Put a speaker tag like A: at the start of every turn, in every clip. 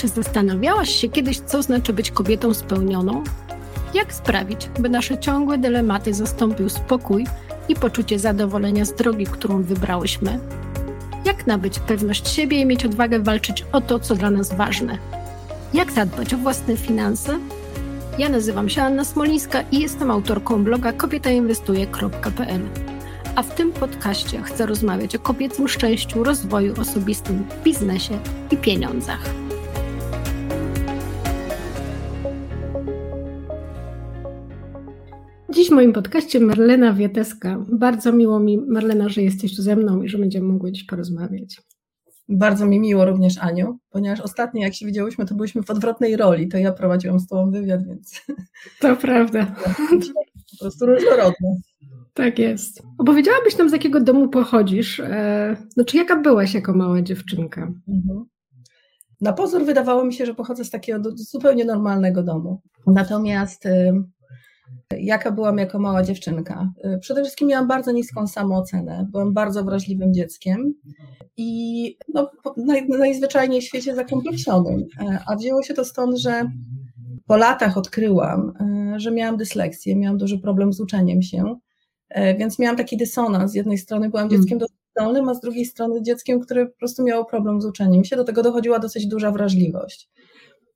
A: Czy zastanawiałaś się kiedyś, co znaczy być kobietą spełnioną? Jak sprawić, by nasze ciągłe dylematy zastąpił spokój i poczucie zadowolenia z drogi, którą wybrałyśmy? Jak nabyć pewność siebie i mieć odwagę walczyć o to, co dla nas ważne? Jak zadbać o własne finanse? Ja nazywam się Anna Smolińska i jestem autorką bloga kobietainwestuje.pl. A w tym podcaście chcę rozmawiać o kobiecym szczęściu, rozwoju osobistym, biznesie i pieniądzach. Dziś w moim podcaście Marlena Wieteska. Bardzo miło mi, Marlena, że jesteś tu ze mną i że będziemy mogły dziś porozmawiać.
B: Bardzo mi miło również, Aniu, ponieważ ostatnio, jak się widziałyśmy, to byliśmy w odwrotnej roli. To ja prowadziłam z Tobą wywiad, więc.
A: To prawda.
B: Po prostu różnorodne.
A: Tak jest. Opowiedziałabyś nam, z jakiego domu pochodzisz? Znaczy, jaka byłaś jako mała dziewczynka? Mhm.
B: Na pozór wydawało mi się, że pochodzę z takiego zupełnie normalnego domu. Natomiast jaka byłam jako mała dziewczynka. Y, przede wszystkim miałam bardzo niską samoocenę, byłam bardzo wrażliwym dzieckiem i no, naj, najzwyczajniej w świecie zakompleksionym. A wzięło się to stąd, że po latach odkryłam, e, że miałam dysleksję, miałam duży problem z uczeniem się, e, więc miałam taki dysonans. Z jednej strony byłam hmm. dzieckiem dosyć zdolnym, a z drugiej strony dzieckiem, które po prostu miało problem z uczeniem się. Do tego dochodziła dosyć duża wrażliwość.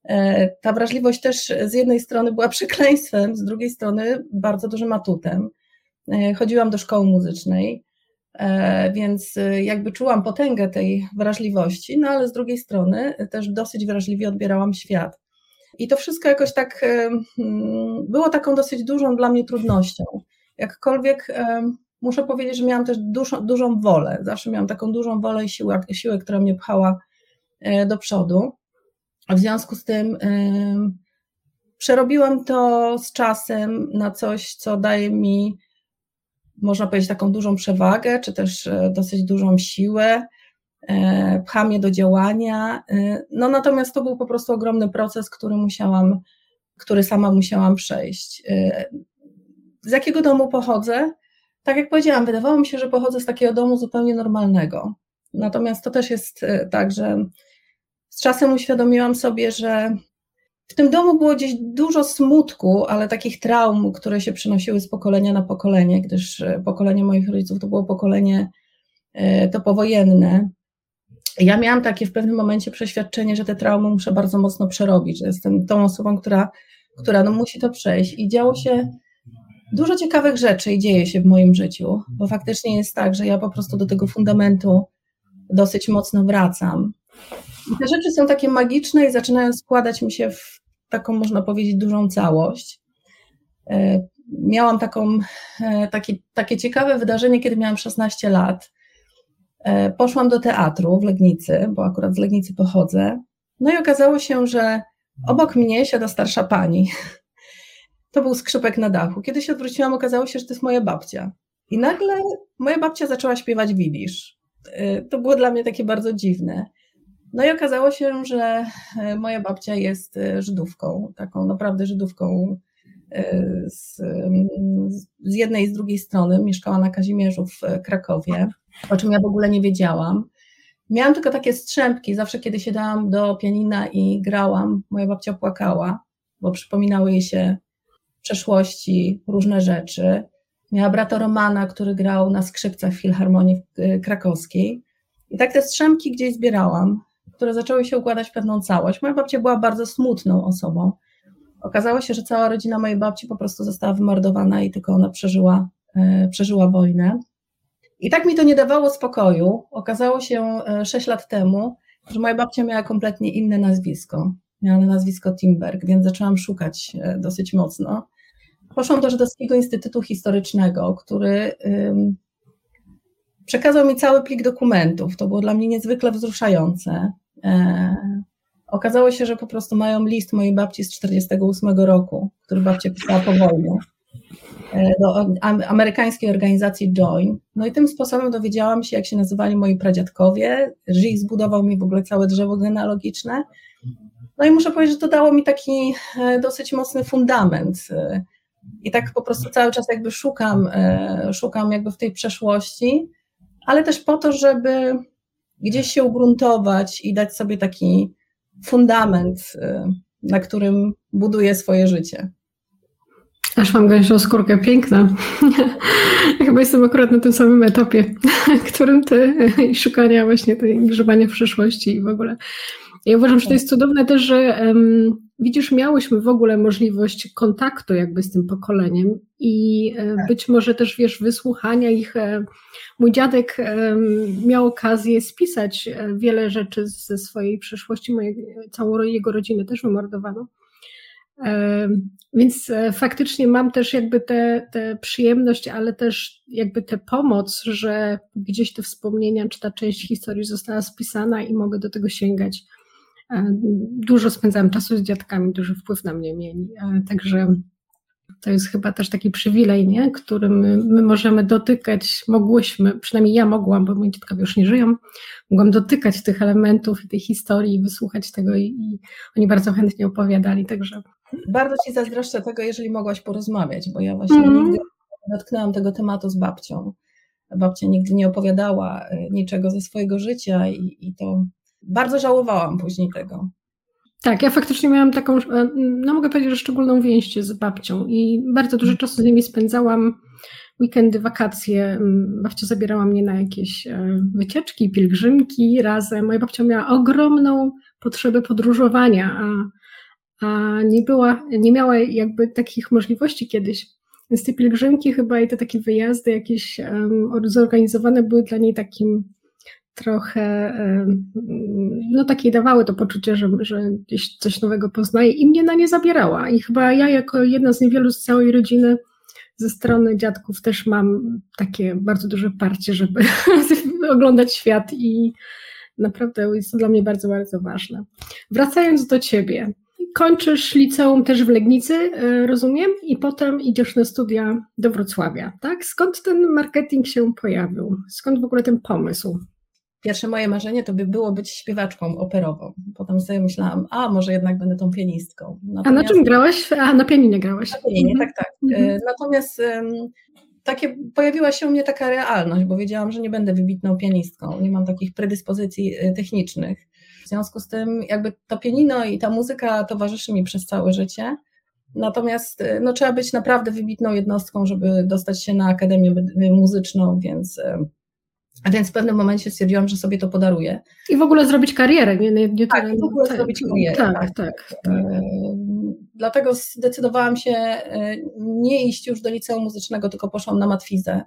B: E, ta wrażliwość też z jednej strony była przekleństwem, z drugiej strony bardzo dużym atutem. E, chodziłam do szkoły muzycznej, e, więc jakby czułam potęgę tej wrażliwości, no ale z drugiej strony też dosyć wrażliwie odbierałam świat. I to wszystko jakoś tak mm, było taką dosyć dużą dla mnie trudnością. Jakkolwiek muszę powiedzieć, że miałam też dużą, dużą wolę, zawsze miałam taką dużą wolę i siłę, siłę która mnie pchała do przodu. W związku z tym przerobiłam to z czasem na coś, co daje mi, można powiedzieć, taką dużą przewagę, czy też e, dosyć dużą siłę, e, pcha mnie do działania. E, no natomiast to był po prostu ogromny proces, który musiałam, który sama musiałam przejść. Z jakiego domu pochodzę? Tak jak powiedziałam, wydawało mi się, że pochodzę z takiego domu zupełnie normalnego. Natomiast to też jest tak, że z czasem uświadomiłam sobie, że w tym domu było gdzieś dużo smutku, ale takich traum, które się przenosiły z pokolenia na pokolenie, gdyż e, pokolenie moich rodziców to było pokolenie e, to powojenne. Ja miałam takie w pewnym momencie przeświadczenie, że te traumy muszę bardzo mocno przerobić, że jestem tą osobą, która, która no musi to przejść. I działo się dużo ciekawych rzeczy i dzieje się w moim życiu, bo faktycznie jest tak, że ja po prostu do tego fundamentu dosyć mocno wracam. I te rzeczy są takie magiczne i zaczynają składać mi się w taką, można powiedzieć, dużą całość. E, miałam taką, e, takie, ciekawe wydarzenie, kiedy miałam 16 lat. E, poszłam do teatru w Legnicy, bo akurat z Legnicy pochodzę. No i okazało się, że obok mnie siada starsza pani. To był skrzypek na dachu. Kiedy się odwróciłam, okazało się, że to jest moja babcia. I nagle moja babcia zaczęła śpiewać widzisz. To było dla mnie takie bardzo dziwne. No i okazało się, że e, moja babcia jest e, Żydówką, taką naprawdę Żydówką e, z, z jednej i z drugiej strony. Mieszkała na Kazimierzu w Krakowie, o czym ja w ogóle nie wiedziałam. Miałam tylko takie strzępki, zawsze kiedy siadałam do pianina i grałam, moja babcia płakała, bo przypominały jej się przeszłości różne rzeczy. Miała brata Romana, który grał na skrzypcach w Filharmonii Krakowskiej. I tak te strzępki gdzieś zbierałam które zaczęły się układać w pewną całość. Moja babcia była bardzo smutną osobą. Okazało się, że cała rodzina mojej babci po prostu została wymordowana i tylko ona przeżyła, e, przeżyła wojnę. I tak mi to nie dawało spokoju. Okazało się 6 e, lat temu, że moja babcia miała kompletnie inne nazwisko. Miała nazwisko Timberg, więc zaczęłam szukać e, dosyć mocno. Poszłam do Żydowskiego Instytutu Historycznego, który przekazał mi cały plik dokumentów. To było dla mnie niezwykle wzruszające. E, okazało się, że po prostu mają list mojej babci z 1948 roku, który babcia pisała po wojnie e, do amerykańskiej organizacji Join. No i tym sposobem dowiedziałam się, jak się nazywali moi pradziadkowie. Żich zbudował mi w ogóle całe drzewo genealogiczne. No i muszę powiedzieć, że to dało mi taki e, dosyć mocny fundament. I tak po prostu cały czas jakby szukam, szukam jakby w tej przeszłości, ale też po to, żeby gdzieś się ugruntować i dać sobie taki fundament, na którym buduję swoje życie.
A: Aż mam gęsią skórkę, piękna. Chyba jestem akurat na tym samym etapie, którym ty i szukania właśnie tej grzebania w przyszłości i w ogóle. Ja uważam, że to jest cudowne też, że um, widzisz, miałyśmy w ogóle możliwość kontaktu jakby z tym pokoleniem i e, tak. być może też, wiesz, wysłuchania ich. E, mój dziadek miał okazję spisać e, wiele rzeczy ze swojej przeszłości, mojej, całą jego rodzinę też wymordowano. Więc faktycznie mam też jakby tę przyjemność, ale też jakby tę pomoc, że gdzieś te wspomnienia, czy ta część historii została spisana i mogę do tego sięgać. Dużo spędzałam czasu z dziadkami, duży wpływ na mnie mieli, także to jest chyba też taki przywilej, nie? którym my, my, możemy dotykać, mogłyśmy, przynajmniej ja mogłam, bo moi dziadkowie już nie żyją, mogłam dotykać tych elementów i tej historii, wysłuchać tego i, i oni bardzo chętnie opowiadali, także...
B: Bardzo Ci zazdroszczę tego, jeżeli mogłaś porozmawiać, bo ja właśnie mm. nigdy nie dotknęłam tego tematu z babcią. Babcia nigdy nie opowiadała e, niczego ze swojego życia i, i to bardzo żałowałam później tego.
A: Tak, ja faktycznie miałam taką, e, no mogę powiedzieć, że szczególną więź z babcią i bardzo dużo czasu z nimi spędzałam. Weekendy, wakacje. Mm, babcia zabierała mnie na jakieś e, wycieczki, pielgrzymki razem. Moja babcia miała ogromną potrzebę podróżowania, a, a nie, była, nie miała jakby takich możliwości kiedyś. Więc te pielgrzymki chyba i te takie wyjazdy jakieś um, zorganizowane były dla niej takim trochę, no takie dawały to poczucie, że, że gdzieś coś nowego poznaje i mnie na nie zabierała. I chyba ja jako jedna z niewielu z całej rodziny ze strony dziadków też mam takie bardzo duże parcie, żeby oglądać świat i naprawdę jest to dla mnie bardzo, bardzo ważne. Wracając do ciebie, kończysz liceum też w Legnicy, e, rozumiem, i potem idziesz na studia do Wrocławia, tak? Skąd ten marketing się pojawił? Skąd w ogóle ten pomysł?
B: Pierwsze moje marzenie to by było być śpiewaczką operową. Potem sobie myślałam, a może jednak będę tą pianistką.
A: Natomiast... A na czym grałaś? A na pianinie grałaś.
B: Na pianinie, mhm. tak, tak. Mhm. Natomiast takie, pojawiła się u mnie taka realność, bo wiedziałam, że nie będę wybitną pianistką, nie mam takich predyspozycji e, technicznych. W związku z tym jakby to pianino i ta muzyka towarzyszy mi przez całe życie. Natomiast e, no, trzeba być naprawdę wybitną jednostką, żeby dostać się na Akademię Muzyczną, więc a więc w pewnym momencie stwierdziłam, że sobie to podaruję.
A: I w ogóle zrobić karierę, nie, nie, nie
B: tak, w ogóle tak, zrobić karierę. Tak, tak. tak, tak. Dlatego zdecydowałam się e, nie iść już do liceum muzycznego, tylko poszłam na matwizę.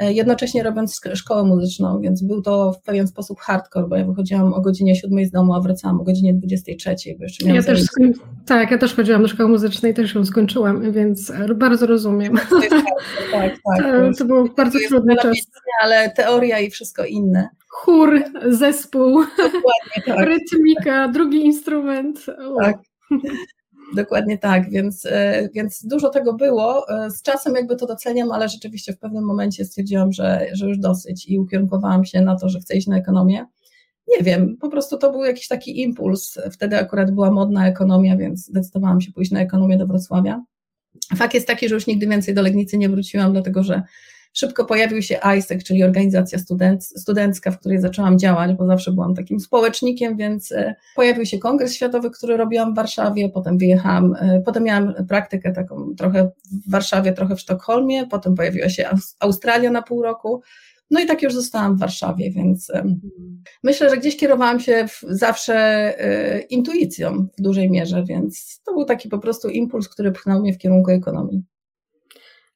B: E, jednocześnie robiąc szkołę muzyczną, więc był to w pewien sposób hardcore, bo ja wychodziłam o godzinie 7 z domu, a wracałam o godzinie 23, bo jeszcze
A: ja też Tak, ja też chodziłam do szkoły muzycznej, też ją skończyłam, więc bardzo rozumiem. To, jest, tak, tak, to, to był bardzo trudny czas.
B: Ale teoria i wszystko inne.
A: Chór, zespół, tak. rytmika, drugi instrument. Tak.
B: Dokładnie tak, więc, e, więc dużo tego było. E, z czasem jakby to doceniam, ale rzeczywiście w pewnym momencie stwierdziłam, że, że już dosyć i ukierunkowałam się na to, że chcę iść na ekonomię. Nie wiem, po prostu to był jakiś taki impuls. Wtedy akurat była modna ekonomia, więc zdecydowałam się pójść na ekonomię do Wrocławia. Fakt jest taki, że już nigdy więcej do Legnicy nie wróciłam, dlatego że Szybko pojawił się ISEC, czyli organizacja studencka, w której zaczęłam działać, bo zawsze byłam takim społecznikiem, więc e, pojawił się kongres światowy, który robiłam w Warszawie, potem wyjechałam, e, potem miałam praktykę taką trochę w Warszawie, trochę w Sztokholmie, potem pojawiła się Australia na pół roku, no i tak już zostałam w Warszawie, więc e, myślę, że gdzieś kierowałam się zawsze intuicją w dużej mierze, więc to był taki po prostu impuls, który pchnął mnie w kierunku ekonomii.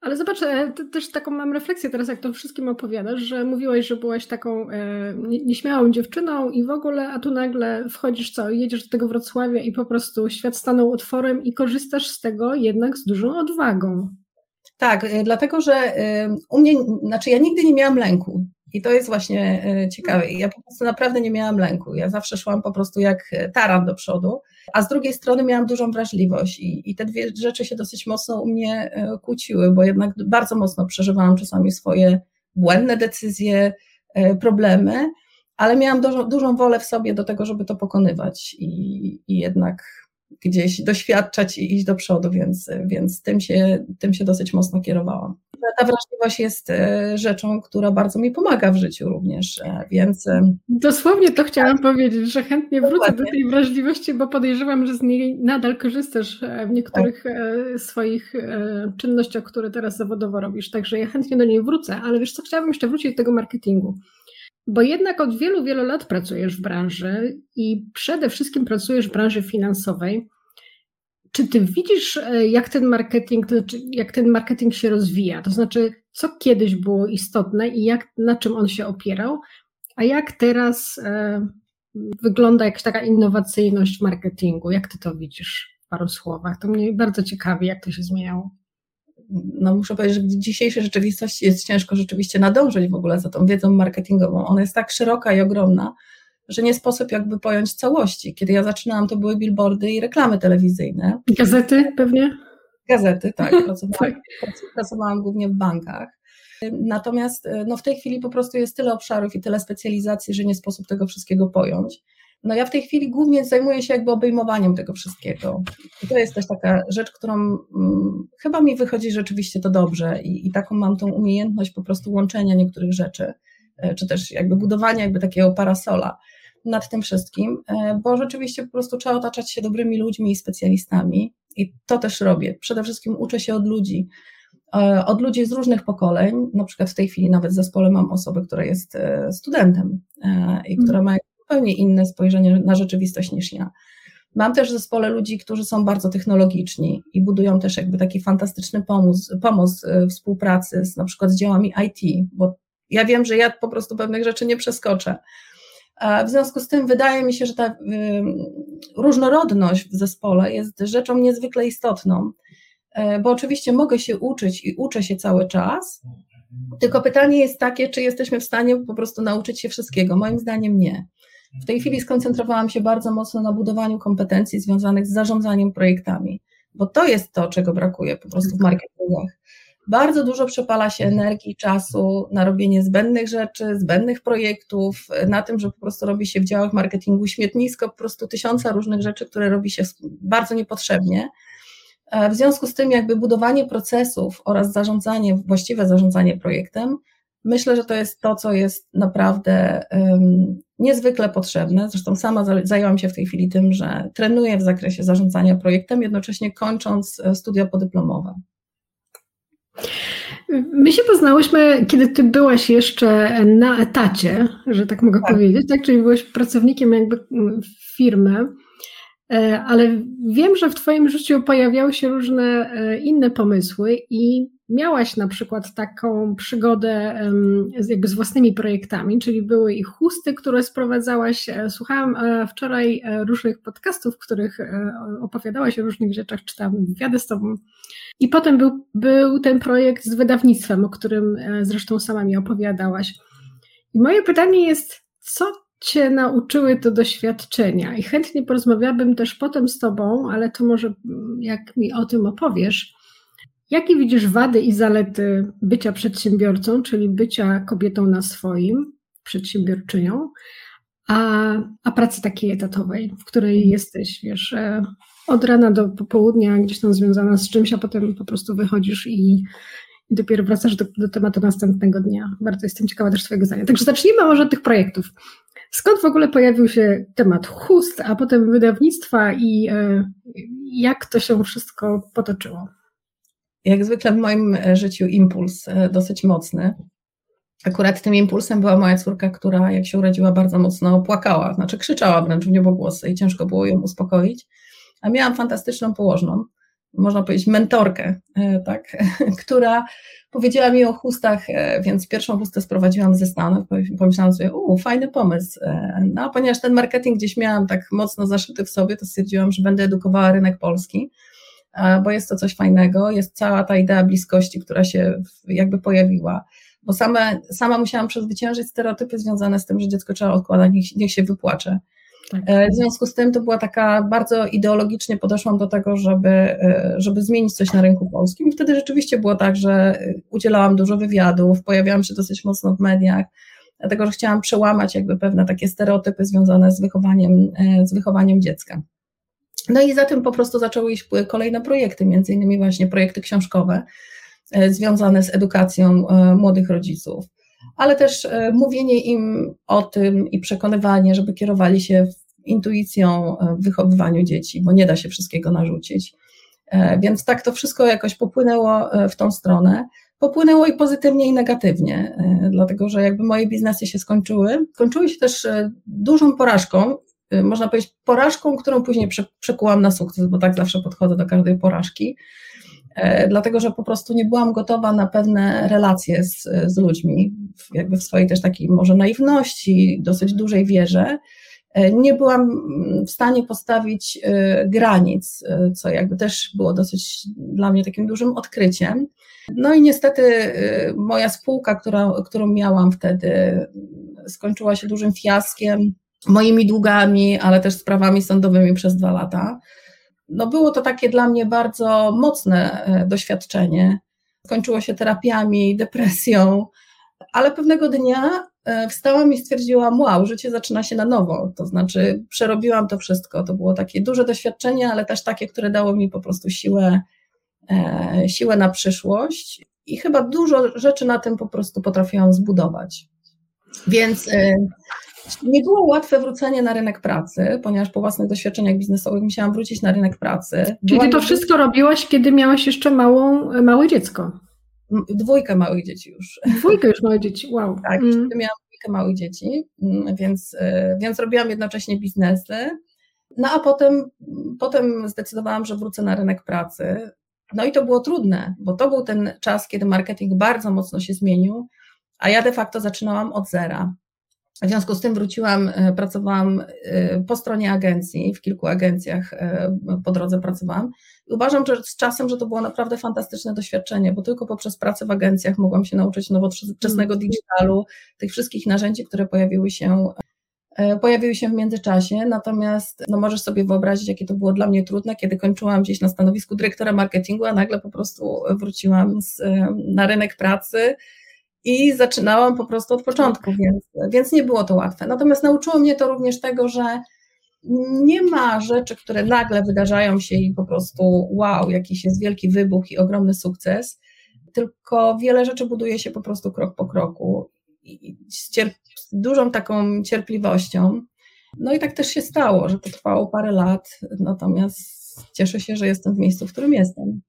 A: Ale zobacz, e, też taką mam refleksję teraz, jak to wszystkim opowiadasz, że mówiłaś, że byłaś taką e, nieśmiałą dziewczyną i w ogóle, a tu nagle wchodzisz co, jedziesz do tego Wrocławia i po prostu świat stanął otworem i korzystasz z tego jednak z dużą odwagą.
B: Tak, e, dlatego że u mnie, znaczy ja nigdy nie miałam lęku. I to jest właśnie ciekawe. Ja po prostu naprawdę nie miałam lęku. Ja zawsze szłam po prostu jak taran do przodu a z drugiej strony miałam dużą wrażliwość i, i te dwie rzeczy się dosyć mocno u mnie e, kłóciły, bo jednak bardzo mocno przeżywałam czasami swoje błędne decyzje, e, problemy, ale miałam dużą, dużą wolę w sobie do tego, żeby to pokonywać i, i jednak gdzieś doświadczać i iść do przodu, więc, więc tym, się, tym się dosyć mocno kierowałam. Ta wrażliwość jest e, rzeczą, która bardzo mi pomaga w życiu również, e, więc...
A: Dosłownie to chciałam tak. powiedzieć, że chętnie wrócę Dokładnie. do tej wrażliwości, bo podejrzewam, że z niej nadal korzystasz w niektórych tak. swoich czynnościach, które teraz zawodowo robisz, także ja chętnie do niej wrócę, ale wiesz co, chciałabym jeszcze wrócić do tego marketingu. Bo jednak od wielu, wielu lat pracujesz w branży i przede wszystkim pracujesz w branży finansowej. Czy ty widzisz, e, jak ten marketing, znaczy jak ten marketing się rozwija? To znaczy, co kiedyś było istotne i jak, na czym on się opierał, a jak teraz e, wygląda jakaś taka innowacyjność marketingu? Jak ty to widzisz w paru słowach? To mnie bardzo ciekawi, jak to się zmieniało
B: no muszę powiedzieć, że w dzisiejszej rzeczywistości jest ciężko rzeczywiście nadążyć w ogóle za tą wiedzą marketingową. Ona jest tak szeroka i ogromna, że nie sposób jakby pojąć całości. Kiedy ja zaczynałam, to były billboardy i reklamy telewizyjne.
A: Gazety pewnie?
B: Gazety, tak. Pracowałam, tak. pracowałam głównie w bankach. Natomiast no, w tej chwili po prostu jest tyle obszarów i tyle specjalizacji, że nie sposób tego wszystkiego pojąć. No ja w tej chwili głównie zajmuję się jakby obejmowaniem tego wszystkiego. I to jest też taka rzecz, którą hmm, chyba mi wychodzi rzeczywiście to dobrze i, i taką mam tą umiejętność po prostu łączenia niektórych rzeczy, e, czy też jakby budowania jakby takiego parasola nad tym wszystkim, e, bo rzeczywiście po prostu trzeba otaczać się dobrymi ludźmi i specjalistami i to też robię. Przede wszystkim uczę się od ludzi, e, od ludzi z różnych pokoleń, na przykład w tej chwili nawet w zespole mam osobę, która jest studentem i która ma zupełnie inne spojrzenie na rzeczywistość niż ja. Mam też w zespole ludzi, którzy są bardzo technologiczni i budują też jakby taki fantastyczny pomoc e, współpracy z na przykład z działami IT, bo ja wiem, że ja po prostu pewnych rzeczy nie przeskoczę. W związku z tym wydaje mi się, że ta różnorodność w zespole jest rzeczą niezwykle istotną, e, bo oczywiście mogę się uczyć i uczę się cały czas, tylko pytanie jest takie, czy jesteśmy w stanie po prostu nauczyć się wszystkiego. Moim zdaniem nie. W tej chwili skoncentrowałam się bardzo mocno na budowaniu kompetencji związanych z zarządzaniem projektami, bo to jest to, czego brakuje po prostu w marketingach. Bardzo dużo przepala się energii, czasu na robienie zbędnych rzeczy, zbędnych projektów, na tym, że po prostu robi się w działach marketingu śmietnisko, po prostu tysiąca różnych rzeczy, które robi się bardzo niepotrzebnie. E, w związku z tym, jakby budowanie procesów oraz zarządzanie, właściwe zarządzanie projektem, myślę, że to jest to, co jest naprawdę um, niezwykle potrzebne. Zresztą sama zajęłam się w tej chwili tym, że trenuję w zakresie zarządzania projektem, jednocześnie kończąc e, studia podyplomowe.
A: My się poznałyśmy, kiedy ty byłaś jeszcze na etacie, że tak mogę tak. powiedzieć, tak? Czyli byłeś pracownikiem jakby firmy. E, ale wiem, że w Twoim życiu pojawiały się różne e, inne pomysły i miałaś na przykład taką przygodę jakby z własnymi projektami, czyli były i chusty, które sprowadzałaś. E, słuchałam wczoraj różnych podcastów, w których opowiadałaś o różnych rzeczach, czytałam wywiady z Tobą. I potem był, był ten projekt z wydawnictwem, o którym zresztą sama mi opowiadałaś. I moje pytanie jest, co Cię nauczyły to doświadczenia i chętnie porozmawiałabym też potem z Tobą, ale to może mm, jak mi o tym opowiesz. Jakie widzisz wady i zalety bycia przedsiębiorcą, czyli bycia kobietą na swoim, przedsiębiorczynią, a, a pracy takiej etatowej, w której jesteś, wiesz, e, od rana do popołudnia, gdzieś tam związana z czymś, a potem po prostu wychodzisz i, i dopiero wracasz do, do tematu następnego dnia. Bardzo jestem ciekawa też Twojego zdania. Także zacznijmy może od tych projektów. Skąd w ogóle pojawił się temat chust, a potem wydawnictwa i e, jak to się wszystko potoczyło?
B: Jak zwykle w moim e, życiu impuls e, dosyć mocny. Akurat tym impulsem była moja córka, która jak się urodziła bardzo mocno płakała, znaczy krzyczała wręcz w niebogłosy i ciężko było ją uspokoić. A miałam fantastyczną położną, można powiedzieć mentorkę, tak, która Powiedziała mi o chustach, e, więc pierwszą chustę sprowadziłam ze Stanów. Pomyślałam sobie, uuu, fajny pomysł. E, no, a ponieważ ten marketing gdzieś miałam tak mocno zaszyty w sobie, to stwierdziłam, że będę edukowała rynek polski, bo jest to coś fajnego. Jest cała ta idea bliskości, która się jakby pojawiła. Bo same, sama musiałam przezwyciężyć stereotypy związane z tym, że dziecko trzeba odkładać, niech, niech się wypłacze. Tak. E, w związku z tym to była taka bardzo ideologicznie podeszłam do tego, żeby, e, żeby zmienić coś na rynku polskim. I wtedy rzeczywiście było tak, że udzielałam dużo wywiadów, pojawiałam się dosyć mocno w mediach, dlatego że chciałam przełamać jakby pewne takie stereotypy związane z wychowaniem, e, z wychowaniem dziecka. No i za tym po prostu zaczęły iść kolejne projekty, między innymi właśnie projekty książkowe, związane z edukacją młodych rodziców, ale też mówienie im o tym i przekonywanie, żeby kierowali się intuicją w wychowywaniu dzieci, bo nie da się wszystkiego narzucić. Więc tak to wszystko jakoś popłynęło w tą stronę popłynęło i pozytywnie, i negatywnie, e, dlatego że jakby moje biznesy się skończyły. Skończyły się też e, dużą porażką, e, można powiedzieć porażką, którą później przekułam na sukces, bo tak zawsze podchodzę do każdej porażki, dlatego że po prostu nie byłam gotowa na pewne relacje z, z ludźmi, jakby w swojej też takiej może naiwności, dosyć dużej wierze. Nie byłam w stanie postawić granic, co jakby też było dosyć dla mnie takim dużym odkryciem. No i niestety moja spółka, która, którą miałam wtedy, skończyła się dużym fiaskiem, moimi długami, ale też sprawami sądowymi przez dwa lata. No było to takie dla mnie bardzo mocne e, doświadczenie. Skończyło się terapiami, depresją, ale pewnego dnia e, wstałam i stwierdziłam, wow, życie zaczyna się na nowo, to znaczy przerobiłam to wszystko, to było takie duże doświadczenie, ale też takie, które dało mi po prostu siłę E, siłę na przyszłość i chyba dużo rzeczy na tym po prostu potrafiłam zbudować. Więc e, nie było łatwe wrócenie na rynek pracy, ponieważ po własnych doświadczeniach biznesowych musiałam wrócić na rynek pracy.
A: Czyli ty to wszystko robiłaś, kiedy miałaś jeszcze małą, małe dziecko?
B: Dwójkę małych dzieci już.
A: Dwójkę już małych dzieci, wow.
B: Tak, mm. miałam dwójkę małych dzieci, mm, więc, e, więc robiłam jednocześnie biznesy. No a potem, potem zdecydowałam, że wrócę na rynek pracy. No i to było trudne, bo to był ten czas, kiedy marketing bardzo mocno się zmienił, a ja de facto zaczynałam od zera. W związku z tym wróciłam, e, pracowałam e, po stronie agencji, w kilku agencjach po drodze pracowałam. Uważam, że z czasem, że to było naprawdę fantastyczne doświadczenie, bo tylko poprzez pracę w agencjach mogłam się nauczyć nowoczesnego mm. digitalu, tych wszystkich narzędzi, które pojawiły się E, pojawiły się w międzyczasie, natomiast no możesz sobie wyobrazić, jakie to było dla mnie trudne, kiedy kończyłam gdzieś na stanowisku dyrektora marketingu, a nagle po prostu wróciłam z, e, na rynek pracy i zaczynałam po prostu od początku, więc, więc nie było to łatwe. Natomiast nauczyło mnie to również tego, że nie ma rzeczy, które nagle wydarzają się i po prostu wow, jakiś jest wielki wybuch i ogromny sukces, tylko wiele rzeczy buduje się po prostu krok po kroku z, cierp- z dużą taką cierpliwością. No i tak też się stało, że to trwało parę lat, natomiast cieszę się, że jestem w miejscu, w którym jestem.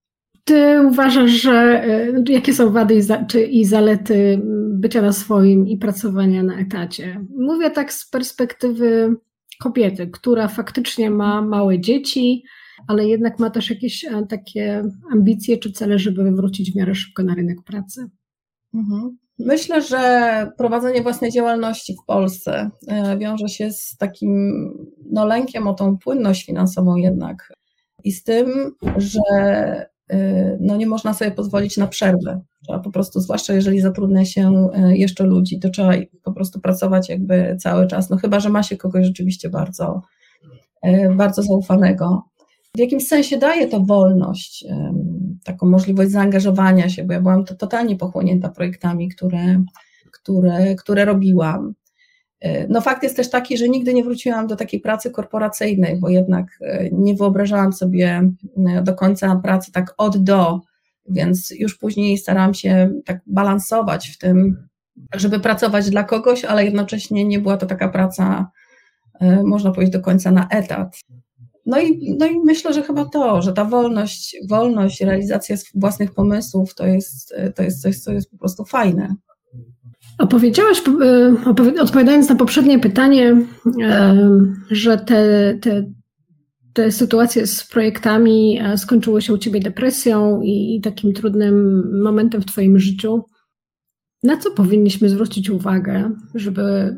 A: Ty uważasz, że e, jakie są wady i, za, czy, i zalety bycia na swoim i pracowania na etacie? Mówię tak z perspektywy kobiety, która faktycznie ma małe dzieci, ale jednak ma też jakieś e, takie ambicje czy cele, żeby wrócić w miarę szybko na rynek pracy.
B: Mhm. Myślę, że prowadzenie własnej działalności w Polsce e, wiąże się z takim no, lękiem o tą płynność finansową jednak i z tym, że no, nie można sobie pozwolić na przerwę. Trzeba po prostu, zwłaszcza jeżeli zatrudnia się e, jeszcze ludzi, to trzeba po prostu pracować jakby cały czas, no chyba, że ma się kogoś rzeczywiście bardzo, bardzo zaufanego. W jakimś sensie daje to wolność, taką możliwość zaangażowania się, bo ja byłam to totalnie pochłonięta projektami, które, które, które robiłam. E, no fakt jest też taki, że nigdy nie wróciłam do takiej pracy korporacyjnej, bo jednak e, nie wyobrażałam sobie e, do końca pracy tak od do, więc już później starałam się tak balansować w tym, żeby pracować dla kogoś, ale jednocześnie nie była to taka praca, można powiedzieć, do końca na etat. No i, no i myślę, że chyba to, że ta wolność, wolność, realizacja własnych pomysłów to jest, to jest coś, co jest po prostu fajne.
A: Opowiedziałaś, e, odpowiadając na poprzednie pytanie, e, że te, te, te sytuacje z projektami e, skończyły się u Ciebie depresją i takim trudnym momentem w Twoim życiu. Na co powinniśmy zwrócić uwagę, żeby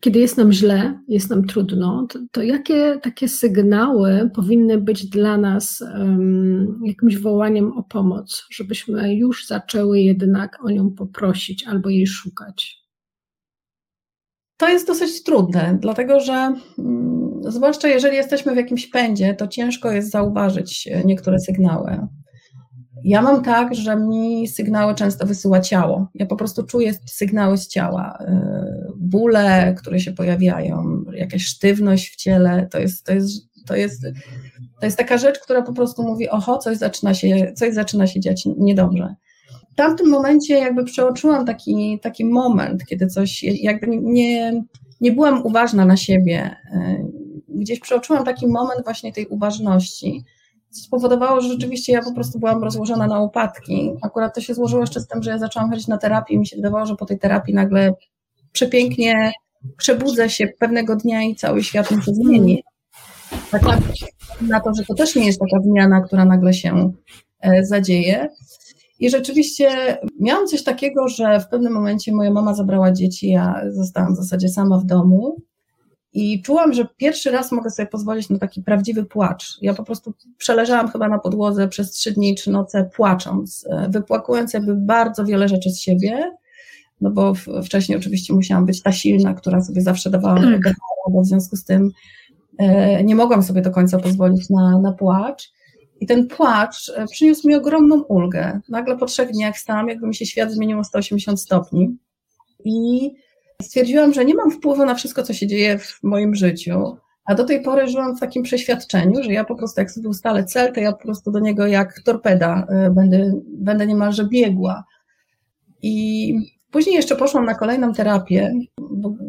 A: kiedy jest nam źle, jest nam trudno, to, to jakie takie sygnały powinny być dla nas um, jakimś wołaniem o pomoc, żebyśmy już zaczęły jednak o nią poprosić albo jej szukać?
B: To jest dosyć trudne, dlatego że mm, zwłaszcza jeżeli jesteśmy w jakimś pędzie, to ciężko jest zauważyć niektóre sygnały. Ja mam tak, że mi sygnały często wysyła ciało. Ja po prostu czuję sygnały z ciała. Y, bóle, które się pojawiają, jakaś sztywność w ciele, to jest, to jest, to jest, to jest taka rzecz, która po prostu mówi, oho, coś zaczyna się, coś zaczyna się dziać niedobrze. w tamtym momencie jakby przeoczyłam taki, taki moment, kiedy coś, jakby nie, nie byłam uważna na siebie. E, gdzieś przeoczyłam taki moment właśnie tej uważności, spowodowało, że rzeczywiście ja po prostu byłam rozłożona na łopatki. Akurat to się złożyło jeszcze z tym, że ja zaczęłam chodzić na terapię i mi się wydawało, że po tej terapii nagle przepięknie przebudzę się pewnego dnia i cały świat mi się zmieni. Tak na to, że to też nie jest taka zmiana, która nagle się e, zadzieje. I rzeczywiście miałam coś takiego, że w pewnym momencie moja mama zabrała dzieci, ja zostałam w zasadzie sama w domu. I czułam, że pierwszy raz mogę sobie pozwolić na taki prawdziwy płacz. Ja po prostu przeleżałam chyba na podłodze przez trzy dni, trzy noce płacząc, e, wypłakując jakby bardzo wiele rzeczy z siebie, no bo wcześniej oczywiście musiałam być ta silna, która sobie zawsze dawała tak. bo w związku z tym e, nie mogłam sobie do końca pozwolić na, na płacz. I ten płacz e, przyniósł mi ogromną ulgę. Nagle po trzech dniach stałam, jakby mi się świat zmienił o 180 stopni. I stwierdziłam, że nie mam wpływu na wszystko, co się dzieje w moim życiu. A do tej pory żyłam w takim przeświadczeniu, że ja po prostu, jak sobie ustalę cel, to ja po prostu do niego jak torpeda e, będę, będę niemalże biegła. I Później jeszcze poszłam na kolejną terapię,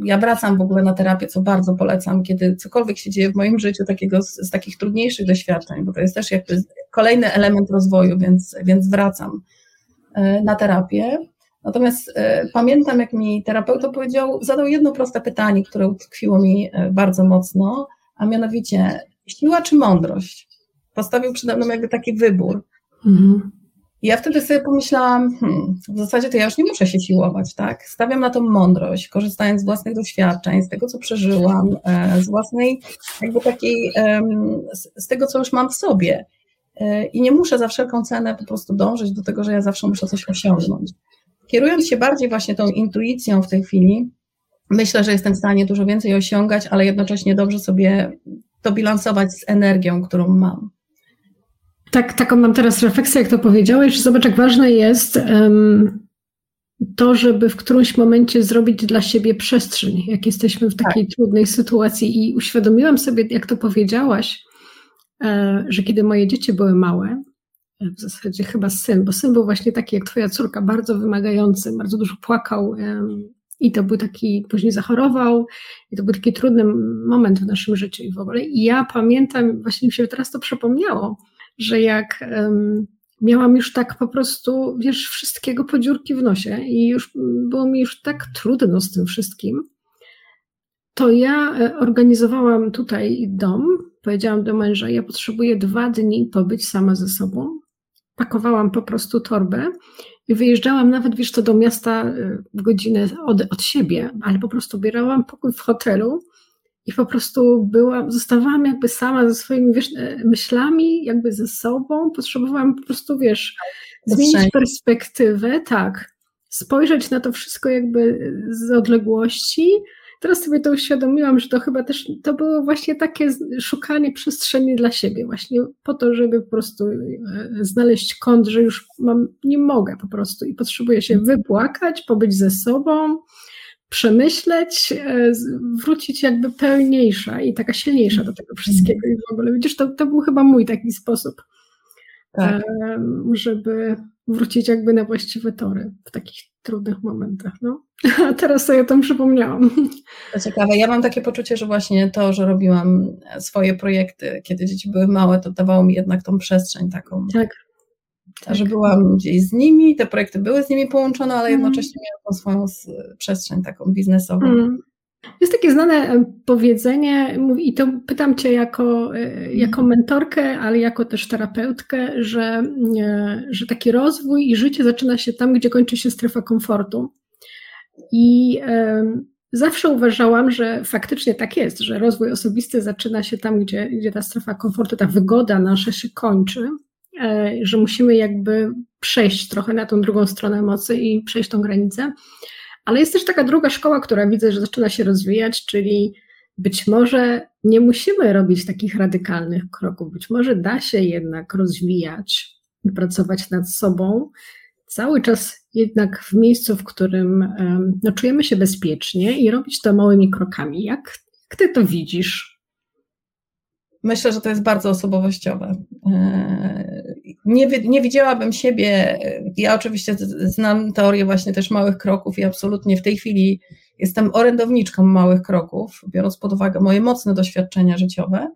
B: ja wracam w ogóle na terapię, co bardzo polecam, kiedy cokolwiek się dzieje w moim życiu, takiego z, z takich trudniejszych doświadczeń, bo to jest też jakby kolejny element rozwoju, więc, więc wracam e, na terapię. Natomiast e, pamiętam, jak mi terapeuta powiedział, zadał jedno proste pytanie, które utkwiło mi e, bardzo mocno, a mianowicie siła czy mądrość? Postawił przede mną jakby taki wybór. Mhm. I ja wtedy sobie pomyślałam, hmm, w zasadzie to ja już nie muszę się siłować, tak? Stawiam na tą mądrość, korzystając z własnych doświadczeń, z tego, co przeżyłam, e, z własnej, jakby takiej, z tego, co już mam w sobie. I nie muszę za wszelką cenę po prostu dążyć do tego, że ja zawsze muszę coś osiągnąć. Kierując się bardziej właśnie tą intuicją w tej chwili, myślę, że jestem w stanie dużo więcej osiągać, ale jednocześnie dobrze sobie to bilansować z energią, którą mam.
A: Tak, taką mam teraz refleksję, jak to powiedziałeś, że zobacz, jak ważne jest um, to, żeby w którymś momencie zrobić dla siebie przestrzeń, jak jesteśmy w takiej tak. trudnej sytuacji. I uświadomiłam sobie, jak to powiedziałaś, e, że kiedy moje dzieci były małe, w zasadzie chyba syn, bo syn był właśnie taki jak twoja córka, bardzo wymagający, bardzo dużo płakał i to był taki, później zachorował i to był taki trudny moment w naszym życiu i w ogóle. I ja pamiętam, właśnie mi się teraz to przypomniało, że jak miałam już tak po prostu, wiesz, wszystkiego po dziurki w nosie i już było mi już tak trudno z tym wszystkim, to ja e, organizowałam tutaj dom. Powiedziałam do męża, ja potrzebuję dwa dni pobyć sama ze sobą. Pakowałam po prostu torbę i wyjeżdżałam nawet, wiesz, to do miasta w godzinę od, od siebie, ale po prostu bierałam pokój w hotelu i po prostu byłam, zostawałam jakby sama ze swoimi wiesz, e, myślami, jakby ze sobą. Potrzebowałam po prostu, wiesz, zmienić perspektywę, tak, spojrzeć na to wszystko jakby z odległości. Teraz sobie to uświadomiłam, że to chyba też to było właśnie takie szukanie przestrzeni dla siebie, właśnie po to, żeby po prostu e, znaleźć kąt, że już mam, nie mogę po prostu i potrzebuję się wypłakać, pobyć ze sobą, przemyśleć, e, wrócić jakby pełniejsza i taka silniejsza do tego wszystkiego i w ogóle. Widzisz, to, to był chyba mój taki sposób, tak. żeby wrócić jakby na właściwe tory w takich trudnych momentach. No. A teraz sobie o tym przypomniałam.
B: To ciekawe. Ja mam takie poczucie, że właśnie to, że robiłam swoje projekty, kiedy dzieci były małe, to dawało mi jednak tą przestrzeń taką. Tak tak. że byłam gdzieś z nimi, te projekty były z nimi połączone, ale mm. jednocześnie miałam tą swoją przestrzeń taką biznesową. Mm.
A: Jest takie znane e, powiedzenie, i to pytam Cię jako, e, jako mhm. mentorkę, ale jako też terapeutkę, że, e, że taki rozwój i życie zaczyna się tam, gdzie kończy się strefa komfortu. I zawsze uważałam, że faktycznie tak jest, że rozwój osobisty zaczyna się tam, gdzie, gdzie ta strefa komfortu, ta wygoda nasza się kończy. Że musimy jakby przejść trochę na tą drugą stronę mocy i przejść tą granicę. Ale jest też taka druga szkoła, która widzę, że zaczyna się rozwijać, czyli być może nie musimy robić takich radykalnych kroków, być może da się jednak rozwijać i pracować nad sobą, cały czas jednak w miejscu, w którym no, czujemy się bezpiecznie i robić to małymi krokami. Jak, jak ty to widzisz?
B: Myślę, że to jest bardzo osobowościowe. E, nie, nie widziałabym siebie, ja oczywiście znam teorię właśnie też małych kroków i absolutnie w tej chwili jestem orędowniczką małych kroków, biorąc pod uwagę moje mocne doświadczenia życiowe,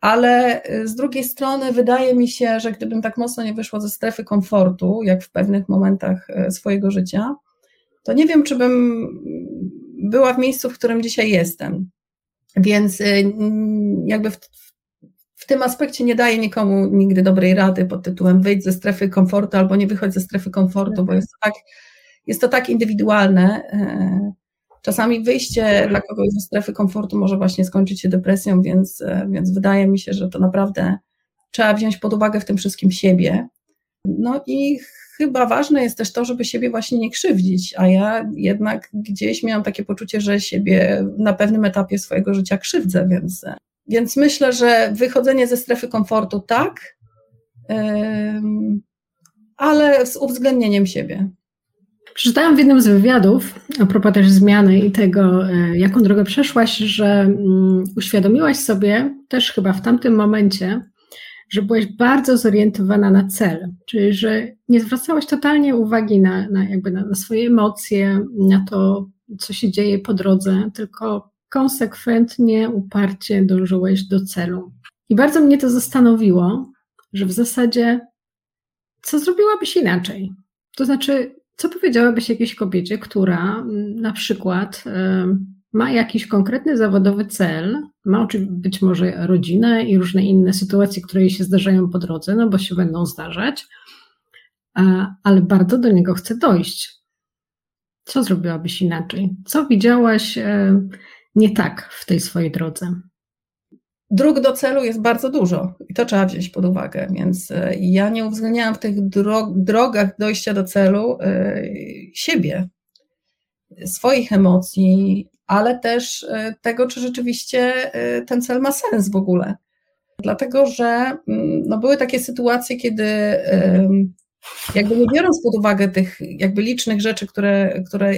B: ale z drugiej strony wydaje mi się, że gdybym tak mocno nie wyszła ze strefy komfortu, jak w pewnych momentach e, swojego życia, to nie wiem, czy bym była w miejscu, w którym dzisiaj jestem. Więc y, jakby w, w tym aspekcie nie daję nikomu nigdy dobrej rady pod tytułem wyjdź ze strefy komfortu albo nie wychodź ze strefy komfortu, bo jest to tak, jest to tak indywidualne. E, czasami wyjście dla kogoś ze strefy komfortu może właśnie skończyć się depresją, więc, e, więc wydaje mi się, że to naprawdę trzeba wziąć pod uwagę w tym wszystkim siebie. No i chyba ważne jest też to, żeby siebie właśnie nie krzywdzić, a ja jednak gdzieś miałam takie poczucie, że siebie na pewnym etapie swojego życia krzywdzę, więc, więc myślę, że wychodzenie ze strefy komfortu tak, ale z uwzględnieniem siebie.
A: Przeczytałam w jednym z wywiadów, a propos też zmiany i tego, e, jaką drogę przeszłaś, że mm, uświadomiłaś sobie też chyba w tamtym momencie, że byłaś bardzo zorientowana na cel, czyli że nie zwracałaś totalnie uwagi na, na, jakby na, na swoje emocje, na to, co się dzieje po drodze, tylko konsekwentnie, uparcie dążyłeś do celu. I bardzo mnie to zastanowiło, że w zasadzie co zrobiłabyś inaczej? To znaczy, co powiedziałabyś jakiejś kobiecie, która mm, na przykład ma jakiś konkretny zawodowy cel, ma być może rodzinę i różne inne sytuacje, które jej się zdarzają po drodze, no bo się będą zdarzać, ale bardzo do niego chce dojść. Co zrobiłabyś inaczej? Co widziałaś e, nie tak w tej swojej drodze?
B: Dróg do celu jest bardzo dużo i to trzeba wziąć pod uwagę, więc e, ja nie uwzględniałam w tych drogach dojścia do celu e, siebie, swoich emocji, ale też e, tego, czy rzeczywiście e, ten cel ma sens w ogóle. Dlatego, że mm, no, były takie sytuacje, kiedy jakby nie biorąc pod uwagę tych jakby licznych rzeczy, które, które,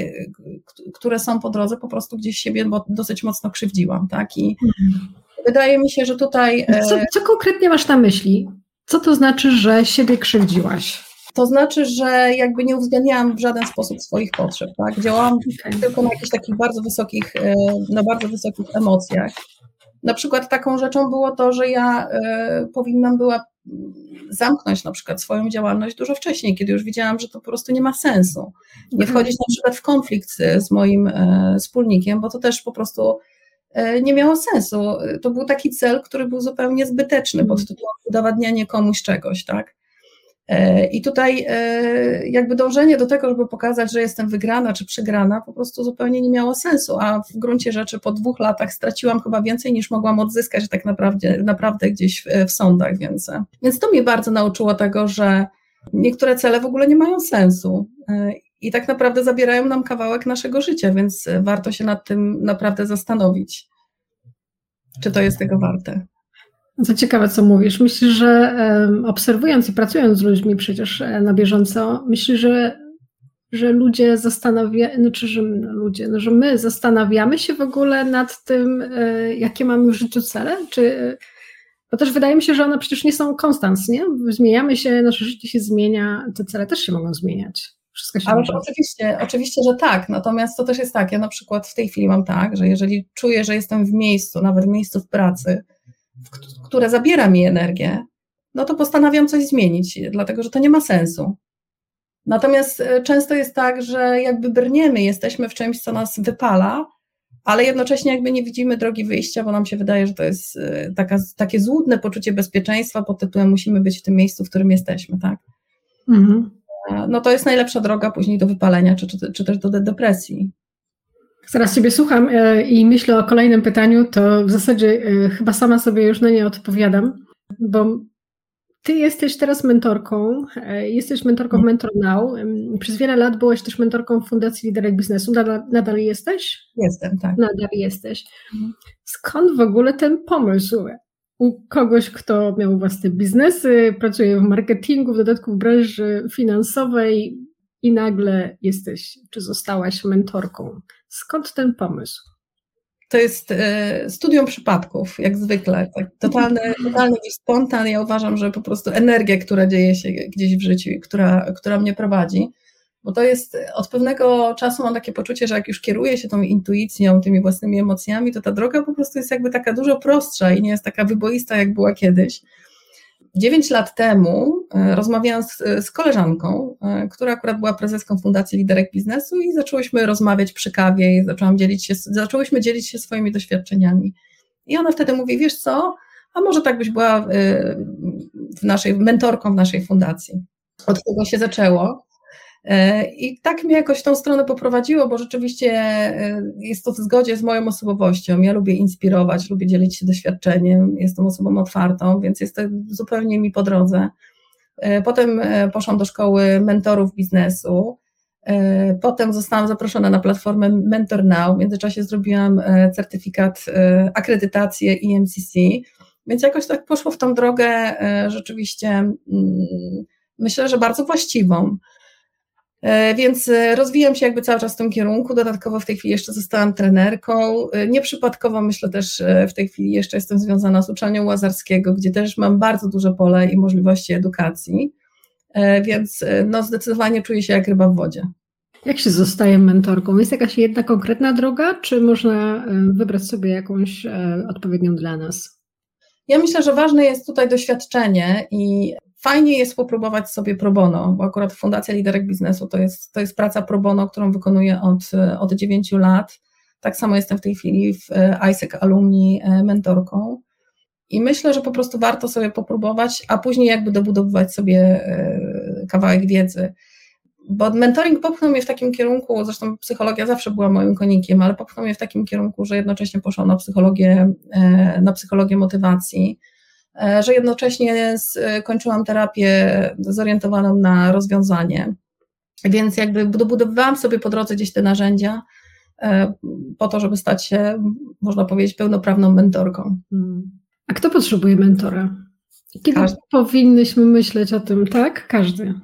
B: które są po drodze, po prostu gdzieś siebie dosyć mocno krzywdziłam, tak? I mhm. wydaje mi się, że tutaj...
A: E, co, co konkretnie masz na myśli? Co to znaczy, że siebie krzywdziłaś?
B: To znaczy, że jakby nie uwzględniałam w żaden sposób swoich potrzeb, tak? Działałam tylko na jakichś takich bardzo wysokich, e, na bardzo wysokich emocjach. Na przykład taką rzeczą było to, że ja e, powinnam była zamknąć na przykład swoją działalność dużo wcześniej, kiedy już widziałam, że to po prostu nie ma sensu. Nie mhm. wchodzić na przykład w konflikt z moim e, wspólnikiem, bo to też po prostu nie miało sensu. To był taki cel, który był zupełnie zbyteczny pod tytułem udowadnianie komuś czegoś, tak? E, I tutaj e, jakby dążenie do tego, żeby pokazać, że jestem wygrana czy przegrana, po prostu zupełnie nie miało sensu, a w gruncie rzeczy po dwóch latach straciłam chyba więcej niż mogłam odzyskać tak naprawdę, naprawdę gdzieś w, sądach, więc, więc to mnie bardzo nauczyło tego, że niektóre cele w ogóle nie mają sensu e, i tak naprawdę zabierają nam kawałek naszego życia, więc warto się nad tym naprawdę zastanowić, czy to jest tego warte.
A: Co ciekawe, co mówisz. Myślę, że obserwując i pracując z ludźmi przecież e, na bieżąco, myślę, że, że ludzie zastanawiają, znaczy, że ludzie, no, że my zastanawiamy się w ogóle nad tym, e, jakie mamy w życiu cele, czy bo też wydaje mi się, że one przecież nie są konstans, nie? Zmieniamy się, nasze życie się zmienia, te cele też się mogą zmieniać. Wszystko się
B: Ale oczywiście, oczywiście, że tak. Natomiast to też jest tak. Ja na przykład w tej chwili mam tak, że jeżeli czuję, że jestem w miejscu, nawet w miejscu w pracy, które zabiera mi energię, no to postanawiam coś zmienić, dlatego że to nie ma sensu. Natomiast e, często jest tak, że jakby brniemy, jesteśmy w czymś, co nas wypala, ale jednocześnie jakby nie widzimy drogi wyjścia, bo nam się wydaje, że to jest e, taka, takie złudne poczucie bezpieczeństwa pod tytułem musimy być w tym miejscu, w którym jesteśmy, tak? Mhm. E, no to jest najlepsza droga później do wypalenia, czy, czy, czy też do depresji.
A: Zaraz Ciebie słucham e, i myślę o kolejnym pytaniu, to w zasadzie e, chyba sama sobie już na nie odpowiadam, bo Ty jesteś teraz mentorką, e, jesteś mentorką w mhm. Mentor Now. Przez wiele lat byłaś też mentorką Fundacji Liderek Biznesu. Nadal, nadal jesteś?
B: Jestem, tak.
A: Nadal jesteś. Mhm. Skąd w ogóle ten pomysł? U kogoś, kto miał własne biznesy, pracuje w marketingu, w dodatku w branży finansowej i nagle jesteś, czy zostałaś mentorką. Skąd ten pomysł?
B: to jest e, studium przypadków, jak zwykle. Tak, totalny, totalny spontan. Ja uważam, że po prostu energia, która dzieje się gdzieś w życiu, która, która mnie prowadzi, bo to jest od pewnego czasu mam takie poczucie, że jak już kieruję się tą intuicją, tymi własnymi emocjami, to ta droga po prostu jest jakby taka dużo prostsza i nie jest taka wyboista, jak była kiedyś. Dziewięć lat temu e, rozmawiałam z, z, koleżanką, e, która akurat była prezeską Fundacji Liderek Biznesu i zaczęłyśmy rozmawiać przy kawie i zaczęłam dzielić się, zaczęłyśmy dzielić się swoimi doświadczeniami. I ona wtedy mówi, wiesz co, a może tak byś była e, w naszej, mentorką w naszej fundacji. Od tego się zaczęło. E, I tak mnie jakoś w tą stronę poprowadziło, bo rzeczywiście e, jest to w zgodzie z moją osobowością. Ja lubię inspirować, lubię dzielić się doświadczeniem, jestem osobą otwartą, więc jest to zupełnie mi po drodze. E, potem poszłam do szkoły mentorów biznesu. Potem zostałam zaproszona na platformę Mentor Now. W międzyczasie zrobiłam certyfikat, akredytację EMCC, więc jakoś tak poszło w tą drogę rzeczywiście, mm, myślę, że bardzo właściwą. E, więc e, rozwijam się jakby cały czas w tym kierunku. Dodatkowo w tej chwili jeszcze zostałam trenerką. E, nieprzypadkowo myślę też w tej chwili jeszcze jestem związana z uczelnią Łazarskiego, gdzie też mam bardzo duże pole i możliwości edukacji. Więc no zdecydowanie czuję się jak ryba w wodzie.
A: Jak się zostaje mentorką? Jest jakaś jedna konkretna droga, czy można wybrać sobie jakąś odpowiednią dla nas?
B: Ja myślę, że ważne jest tutaj doświadczenie i Fajnie jest popróbować sobie pro bono, bo akurat Fundacja Liderek Biznesu to jest, to jest praca pro bono, którą wykonuję od, od 9 lat. Tak samo jestem w tej chwili w e, ISEC Alumni e, mentorką. I myślę, że po prostu warto sobie popróbować, a później jakby dobudowywać sobie e, kawałek wiedzy. Bo mentoring popchnął mnie w takim kierunku, zresztą psychologia zawsze była moim konikiem, ale popchnął mnie w takim kierunku, że jednocześnie poszłam na psychologię, na psychologię motywacji że jednocześnie kończyłam terapię zorientowaną na rozwiązanie. Więc jakby dobudowywałam sobie po drodze gdzieś te narzędzia e, po to, żeby stać się, można powiedzieć, pełnoprawną mentorką. Hmm.
A: A kto potrzebuje mentora? Kiedy Każdy. powinnyśmy myśleć o tym, tak? Każdy.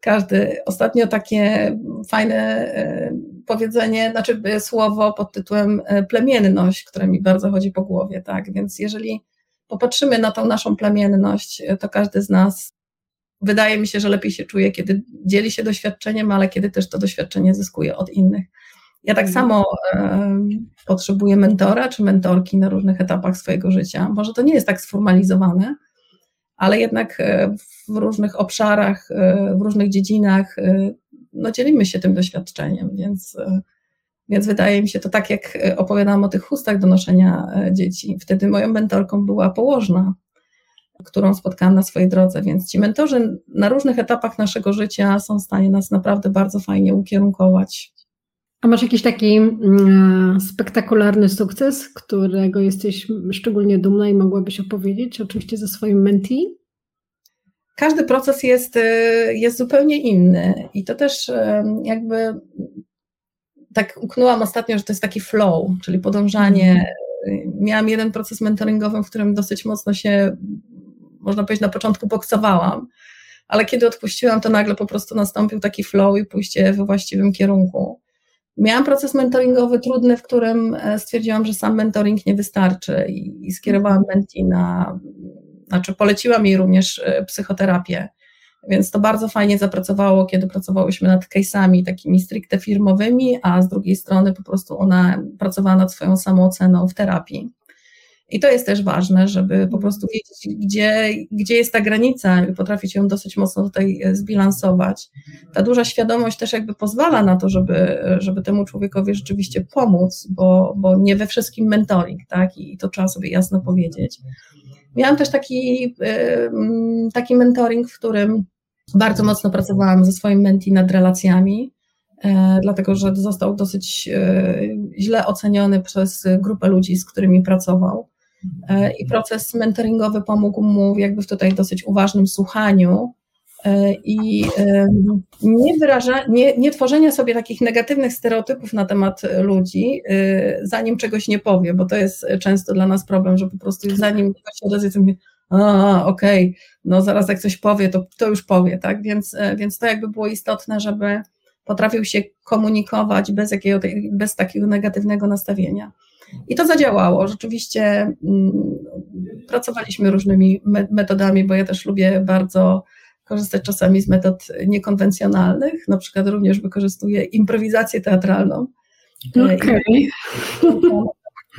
B: Każdy. Ostatnio takie fajne e, powiedzenie, znaczy słowo pod tytułem plemienność, które mi bardzo chodzi po głowie, tak? Więc jeżeli popatrzymy na tą naszą plemienność, to każdy z nas wydaje mi się, że lepiej się czuje, kiedy dzieli się doświadczeniem, ale kiedy też to doświadczenie zyskuje od innych. Ja tak mhm. samo e, potrzebuję mentora czy mentorki na różnych etapach swojego życia. Może to nie jest tak sformalizowane, ale jednak e, w różnych obszarach, e, w różnych dziedzinach no, dzielimy się tym doświadczeniem, więc więc wydaje mi się to tak, jak e, opowiadałam o tych chustach do noszenia e, dzieci. Wtedy moją mentorką była położna, którą spotkałam na swojej drodze. Więc ci mentorzy na różnych etapach naszego życia są w stanie nas naprawdę bardzo fajnie ukierunkować.
A: A masz jakiś taki mm, spektakularny sukces, którego jesteś szczególnie dumna i mogłabyś opowiedzieć, oczywiście ze swoim mentee?
B: Każdy proces jest, e, jest zupełnie inny i to też jakby tak uknęłam ostatnio, że to jest taki flow, czyli podążanie. Mhm. Miałam jeden proces mentoringowy, w którym dosyć mocno się, można powiedzieć, na początku boksowałam, ale kiedy odpuściłam, to nagle po prostu nastąpił taki flow i pójście we właściwym kierunku. Miałam proces mentoringowy trudny, w którym e, stwierdziłam, że sam mentoring nie wystarczy i, i skierowałam menti na, znaczy poleciłam jej również e, psychoterapię więc to bardzo fajnie zapracowało, kiedy pracowałyśmy nad case'ami takimi stricte firmowymi, a z drugiej strony po prostu ona pracowała nad swoją samooceną w terapii. I to jest też ważne, żeby po prostu wiedzieć, gdzie, gdzie jest ta granica i potrafić ją dosyć mocno tutaj e, zbilansować. Ta duża świadomość też jakby pozwala na to, żeby, żeby temu człowiekowi rzeczywiście pomóc, bo, bo nie we wszystkim mentoring, tak? I to trzeba sobie jasno powiedzieć. Miałam też taki, e, taki mentoring, w którym bardzo mocno pracowałam ze swoim menti nad relacjami, e, dlatego że został dosyć e, źle oceniony przez grupę ludzi, z którymi pracował. E, I proces mentoringowy pomógł mu jakby w tutaj dosyć uważnym słuchaniu i nie, wyraża, nie, nie tworzenia sobie takich negatywnych stereotypów na temat ludzi, zanim czegoś nie powie, bo to jest często dla nas problem, że po prostu zanim ktoś się odezwie, to mówię, a, okej, okay, no zaraz jak coś powie, to, to już powie, tak? Więc, e, więc to jakby było istotne, żeby potrafił się komunikować bez, jakiego, bez takiego negatywnego nastawienia. I to zadziałało. Rzeczywiście mm, pracowaliśmy różnymi metodami, bo ja też lubię bardzo korzystać czasami z metod niekonwencjonalnych. Na przykład również wykorzystuję improwizację teatralną.
A: Okay.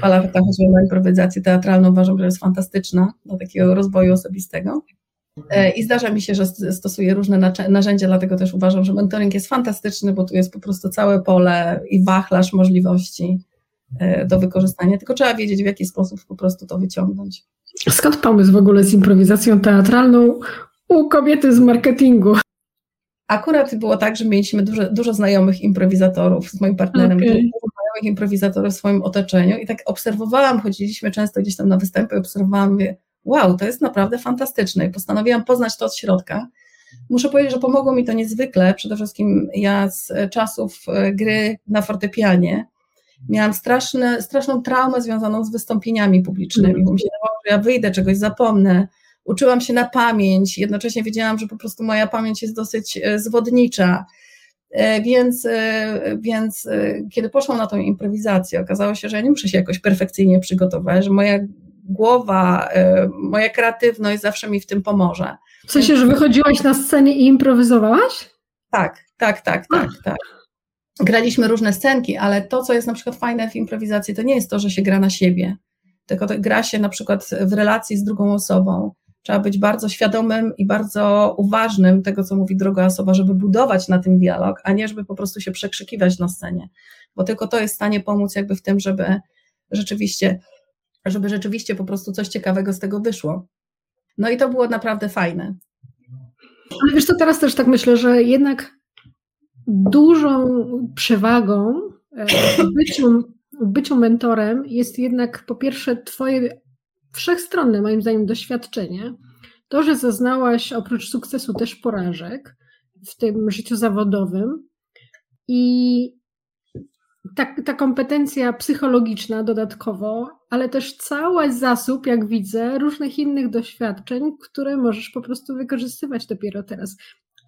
B: Fala chodziła na improwizację teatralną, uważam, że jest fantastyczna do takiego rozwoju osobistego. E, I zdarza mi się, że stosuję różne narzędzia, dlatego też uważam, że mentoring jest fantastyczny, bo tu jest po prostu całe pole i wachlarz możliwości e, do wykorzystania, tylko trzeba wiedzieć, w jaki sposób po prostu to wyciągnąć.
A: Skąd pomysł w ogóle z improwizacją teatralną u kobiety z marketingu?
B: Akurat było tak, że mieliśmy dużo, dużo znajomych improwizatorów z moim partnerem, okay. Znajomych improwizatorów w swoim otoczeniu i tak obserwowałam, chodziliśmy często gdzieś tam na występy, obserwowałam, mówię, wow, to jest naprawdę fantastyczne. I postanowiłam poznać to od środka. Muszę powiedzieć, że pomogło mi to niezwykle, przede wszystkim ja z czasów e, gry na fortepianie miałam straszne, straszną traumę związaną z wystąpieniami publicznymi, bo mi się wydawało, że ja wyjdę, czegoś zapomnę, uczyłam się na pamięć, jednocześnie wiedziałam, że po prostu moja pamięć jest dosyć e, zwodnicza, więc, więc kiedy poszłam na tą improwizację, okazało się, że ja nie muszę się jakoś perfekcyjnie przygotować, że moja głowa, moja kreatywność zawsze mi w tym pomoże.
A: W sensie, że wychodziłaś na scenie i improwizowałaś?
B: Tak, tak, tak, tak, tak. Graliśmy różne scenki, ale to, co jest na przykład fajne w improwizacji, to nie jest to, że się gra na siebie, tylko gra się na przykład w relacji z drugą osobą. Trzeba być bardzo świadomym i bardzo uważnym tego, co mówi druga osoba, żeby budować na tym dialog, a nie żeby po prostu się przekrzykiwać na scenie, bo tylko to jest w stanie pomóc jakby w tym, żeby rzeczywiście żeby rzeczywiście po prostu coś ciekawego z tego wyszło. No i to było naprawdę fajne.
A: Ale wiesz co, teraz też tak myślę, że jednak dużą przewagą e, w byciu, w byciu mentorem jest jednak po pierwsze twoje wszechstronne, moim zdaniem, doświadczenie. To, że zaznałaś oprócz sukcesu też porażek w tym życiu zawodowym i ta, ta kompetencja psychologiczna dodatkowo, ale też cały zasób, jak widzę, różnych innych doświadczeń, które możesz po prostu wykorzystywać dopiero teraz.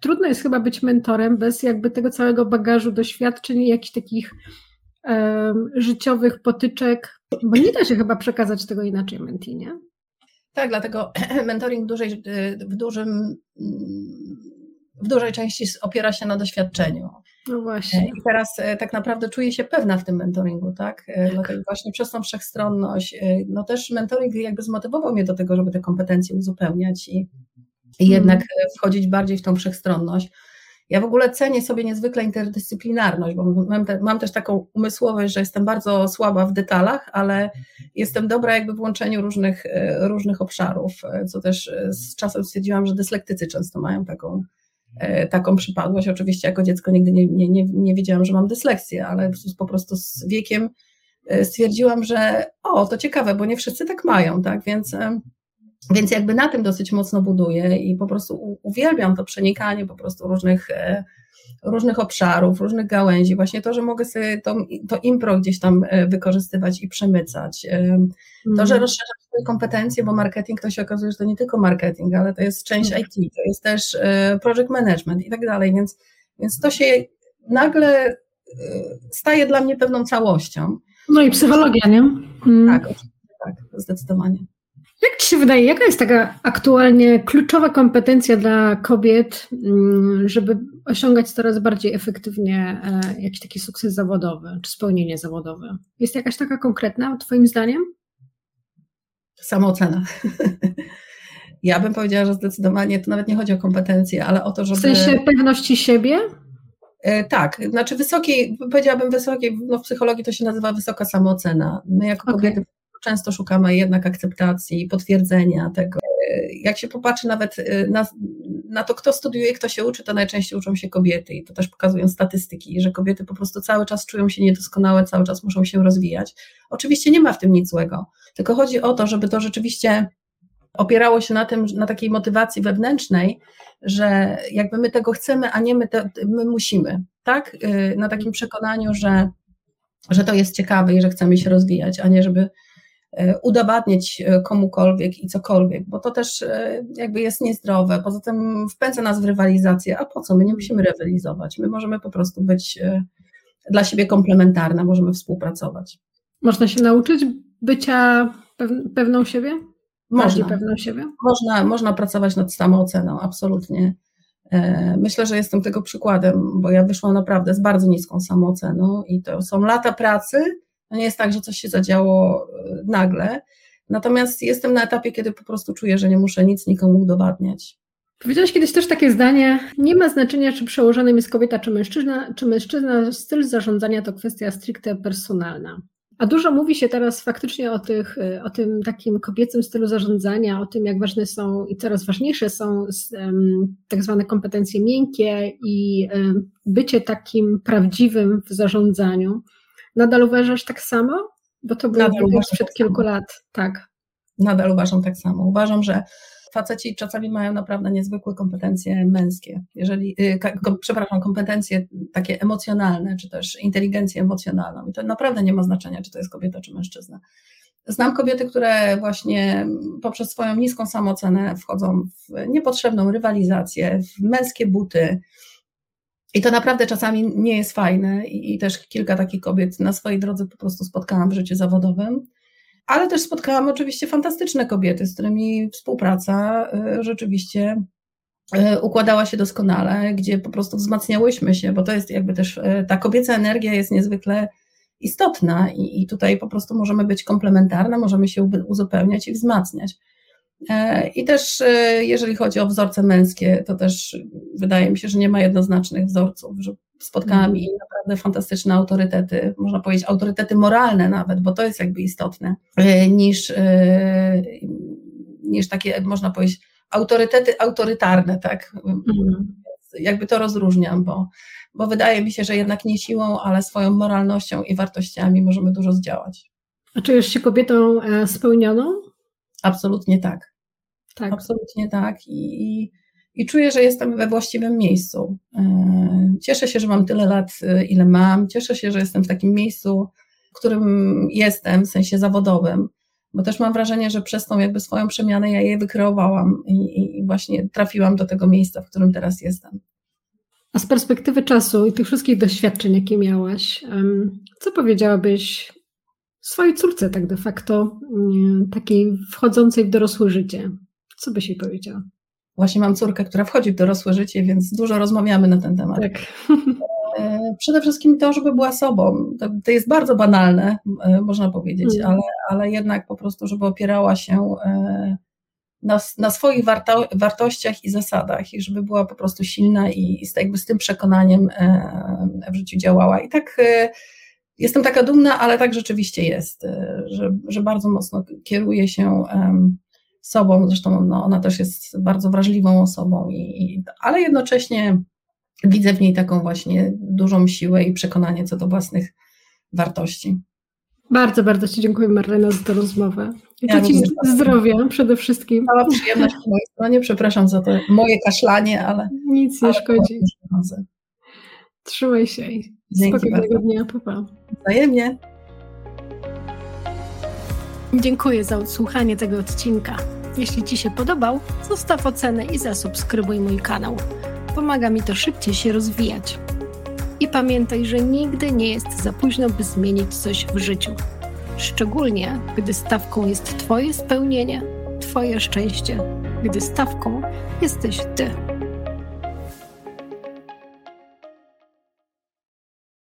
A: Trudno jest chyba być mentorem bez jakby tego całego bagażu doświadczeń i jakichś takich życiowych potyczek, bo nie da się chyba przekazać tego inaczej menti, nie?
B: Tak, dlatego mentoring w dużej, w dużym w dużej części opiera się na doświadczeniu.
A: No właśnie.
B: I teraz e, tak naprawdę czuję się pewna w tym mentoringu, tak? E, tak. Dlatego właśnie przez tą wszechstronność, e, no też mentoring jakby zmotywował mnie do tego, żeby te kompetencje uzupełniać i, i jednak mm. wchodzić bardziej w tą wszechstronność. Ja w ogóle cenię sobie niezwykle interdyscyplinarność, bo mam, te, mam, też taką umysłowość, że jestem bardzo słaba w detalach, ale jestem dobra jakby w łączeniu różnych, różnych obszarów, co też z czasem stwierdziłam, że dyslektycy często mają taką, E, taką przypadłość. Oczywiście jako dziecko nigdy nie, nie, nie, nie wiedziałam, że mam dysleksję, ale po prostu z wiekiem e, stwierdziłam, że o, to ciekawe, bo nie wszyscy tak mają, tak, więc, e, więc jakby na tym dosyć mocno buduję i po prostu uwielbiam to przenikanie po prostu różnych różnych obszarów, różnych gałęzi, właśnie to, że mogę sobie to, to impro gdzieś tam e, wykorzystywać i przemycać. To, że mhm. rozszerzam swoje kompetencje, bo marketing to się okazuje, że to nie tylko marketing, ale to jest część mhm. IT, to jest też e, project management i tak dalej, więc, więc to się nagle e, staje dla mnie pewną całością.
A: No i psychologia, nie?
B: Mm. Tak, tak, zdecydowanie.
A: Jak Ci się wydaje, jaka jest taka aktualnie kluczowa kompetencja dla kobiet, mm, żeby osiągać coraz bardziej efektywnie e, jakiś taki sukces zawodowy czy spełnienie zawodowe? Jest jakaś taka konkretna, Twoim zdaniem?
B: Samoocena. Ja bym powiedziała, że zdecydowanie to nawet nie chodzi o kompetencje, ale o to, żeby.
A: W sensie pewności siebie?
B: E, tak, znaczy wysokiej, powiedziałabym wysokiej, no w psychologii to się nazywa wysoka samoocena. My jako kobiety często szukamy jednak akceptacji, potwierdzenia tego. Jak się popatrzy nawet y, na, na to, kto studiuje, kto się uczy, to najczęściej uczą się kobiety i to też pokazują statystyki, że kobiety po prostu cały czas czują się niedoskonałe, cały czas muszą się rozwijać. Oczywiście nie ma w tym nic złego, tylko chodzi o to, żeby to rzeczywiście opierało się na tym, na takiej motywacji wewnętrznej, że jakby my tego chcemy, a nie my, te, my musimy, tak? Y, na takim przekonaniu, że, że to jest ciekawe i że chcemy się rozwijać, a nie żeby udowadniać e, komukolwiek i cokolwiek, bo to też e, jakby jest niezdrowe. Poza tym wpędza nas w rywalizację. A po co? My nie musimy rywalizować. My możemy po prostu być dla siebie komplementarne, możemy współpracować.
A: Można się nauczyć bycia pewną siebie?
B: Można.
A: pewną siebie?
B: Można, można pracować nad samooceną, absolutnie. E, myślę, że jestem tego przykładem, bo ja wyszłam naprawdę z bardzo niską samooceną i to są lata pracy. To nie jest tak, że coś się zadziało e, nagle. Natomiast jestem na etapie, kiedy po prostu czuję, że nie muszę nic nikomu udowadniać.
A: Powiedziałaś kiedyś też takie zdanie, nie ma znaczenia, czy przełożonym jest kobieta, czy mężczyzna, czy mężczyzna, styl zarządzania to kwestia stricte personalna. A dużo mówi się teraz faktycznie o, tych, o tym takim kobiecym stylu zarządzania, o tym, jak ważne są i coraz ważniejsze są tak zwane kompetencje miękkie i um, bycie takim prawdziwym w zarządzaniu. Nadal uważasz tak samo? Bo to było przed tak kilku samo. lat, tak.
B: Nadal uważam tak samo. Uważam, że faceci czasami mają naprawdę niezwykłe kompetencje męskie, jeżeli, yy, kom, przepraszam, kompetencje takie emocjonalne, czy też inteligencję emocjonalną. I to naprawdę nie ma znaczenia, czy to jest kobieta, czy mężczyzna. Znam kobiety, które właśnie poprzez swoją niską samoocenę wchodzą w niepotrzebną rywalizację, w męskie buty. I to naprawdę czasami nie jest fajne. I, i też kilka takich kobiet na swojej drodze po prostu spotkałam w życiu zawodowym ale też spotkałam oczywiście fantastyczne kobiety, z którymi współpraca y, rzeczywiście y, układała się doskonale, gdzie po prostu wzmacniałyśmy się, bo to jest jakby też y, ta kobieca energia jest niezwykle istotna i, i tutaj po prostu możemy być komplementarne, możemy się uzupełniać i wzmacniać. E, I też jeżeli chodzi o wzorce męskie, to też wydaje mi się, że nie ma jednoznacznych wzorców, że spotkałam mm. i naprawdę fantastyczne autorytety, można powiedzieć autorytety moralne nawet, bo to jest jakby istotne, e, niż, e, niż takie, można powiedzieć, autorytety autorytarne, tak? Mm. Jakby to rozróżniam, bo, bo wydaje mi się, że jednak nie siłą, ale swoją moralnością i wartościami możemy dużo zdziałać.
A: A czujesz się kobietą e, spełnioną?
B: Absolutnie tak. tak. Absolutnie tak. I, i i czuję, że jestem we właściwym miejscu. E, cieszę się, że mam tyle lat, e, ile mam. Cieszę się, że jestem w takim miejscu, w którym jestem, w sensie zawodowym, bo też mam wrażenie, że przez tą jakby swoją przemianę ja je wykreowałam i, i właśnie trafiłam do tego miejsca, w którym teraz jestem.
A: A z perspektywy czasu i tych wszystkich doświadczeń, jakie miałaś, co powiedziałabyś swojej córce tak de facto, takiej wchodzącej w dorosłe życie? Co byś jej powiedziała?
B: Właśnie mam córkę, która wchodzi w dorosłe życie, więc dużo rozmawiamy na ten temat. Tak. E, przede wszystkim to, żeby była sobą. To, to jest bardzo banalne, e, można powiedzieć, mm. ale, ale jednak po prostu, żeby opierała się e, na, na swoich warto, wartościach i zasadach i żeby była po prostu silna i, i z, jakby z tym przekonaniem w życiu działała. I tak jestem taka dumna, ale tak rzeczywiście jest, że, że bardzo mocno kieruje się sobą, zresztą no, ona też jest bardzo wrażliwą osobą, i, ale jednocześnie widzę w niej taką właśnie dużą siłę i przekonanie co do własnych wartości.
A: Bardzo, bardzo Ci dziękuję Marlena za tę rozmowę. I ja Ci zdrowia przede wszystkim.
B: Cała przyjemność po mojej stronie, przepraszam za to moje kaszlanie, ale...
A: Nic nie szkodzi. Trzymaj się i spokojnego dnia, papa.
B: Wzajemnie.
A: Dziękuję za odsłuchanie tego odcinka. Jeśli Ci się podobał, zostaw ocenę i zasubskrybuj mój kanał. Pomaga mi to szybciej się rozwijać. I pamiętaj, że nigdy nie jest za późno, by zmienić coś w życiu. Szczególnie, gdy stawką jest Twoje spełnienie, Twoje szczęście, gdy stawką jesteś Ty.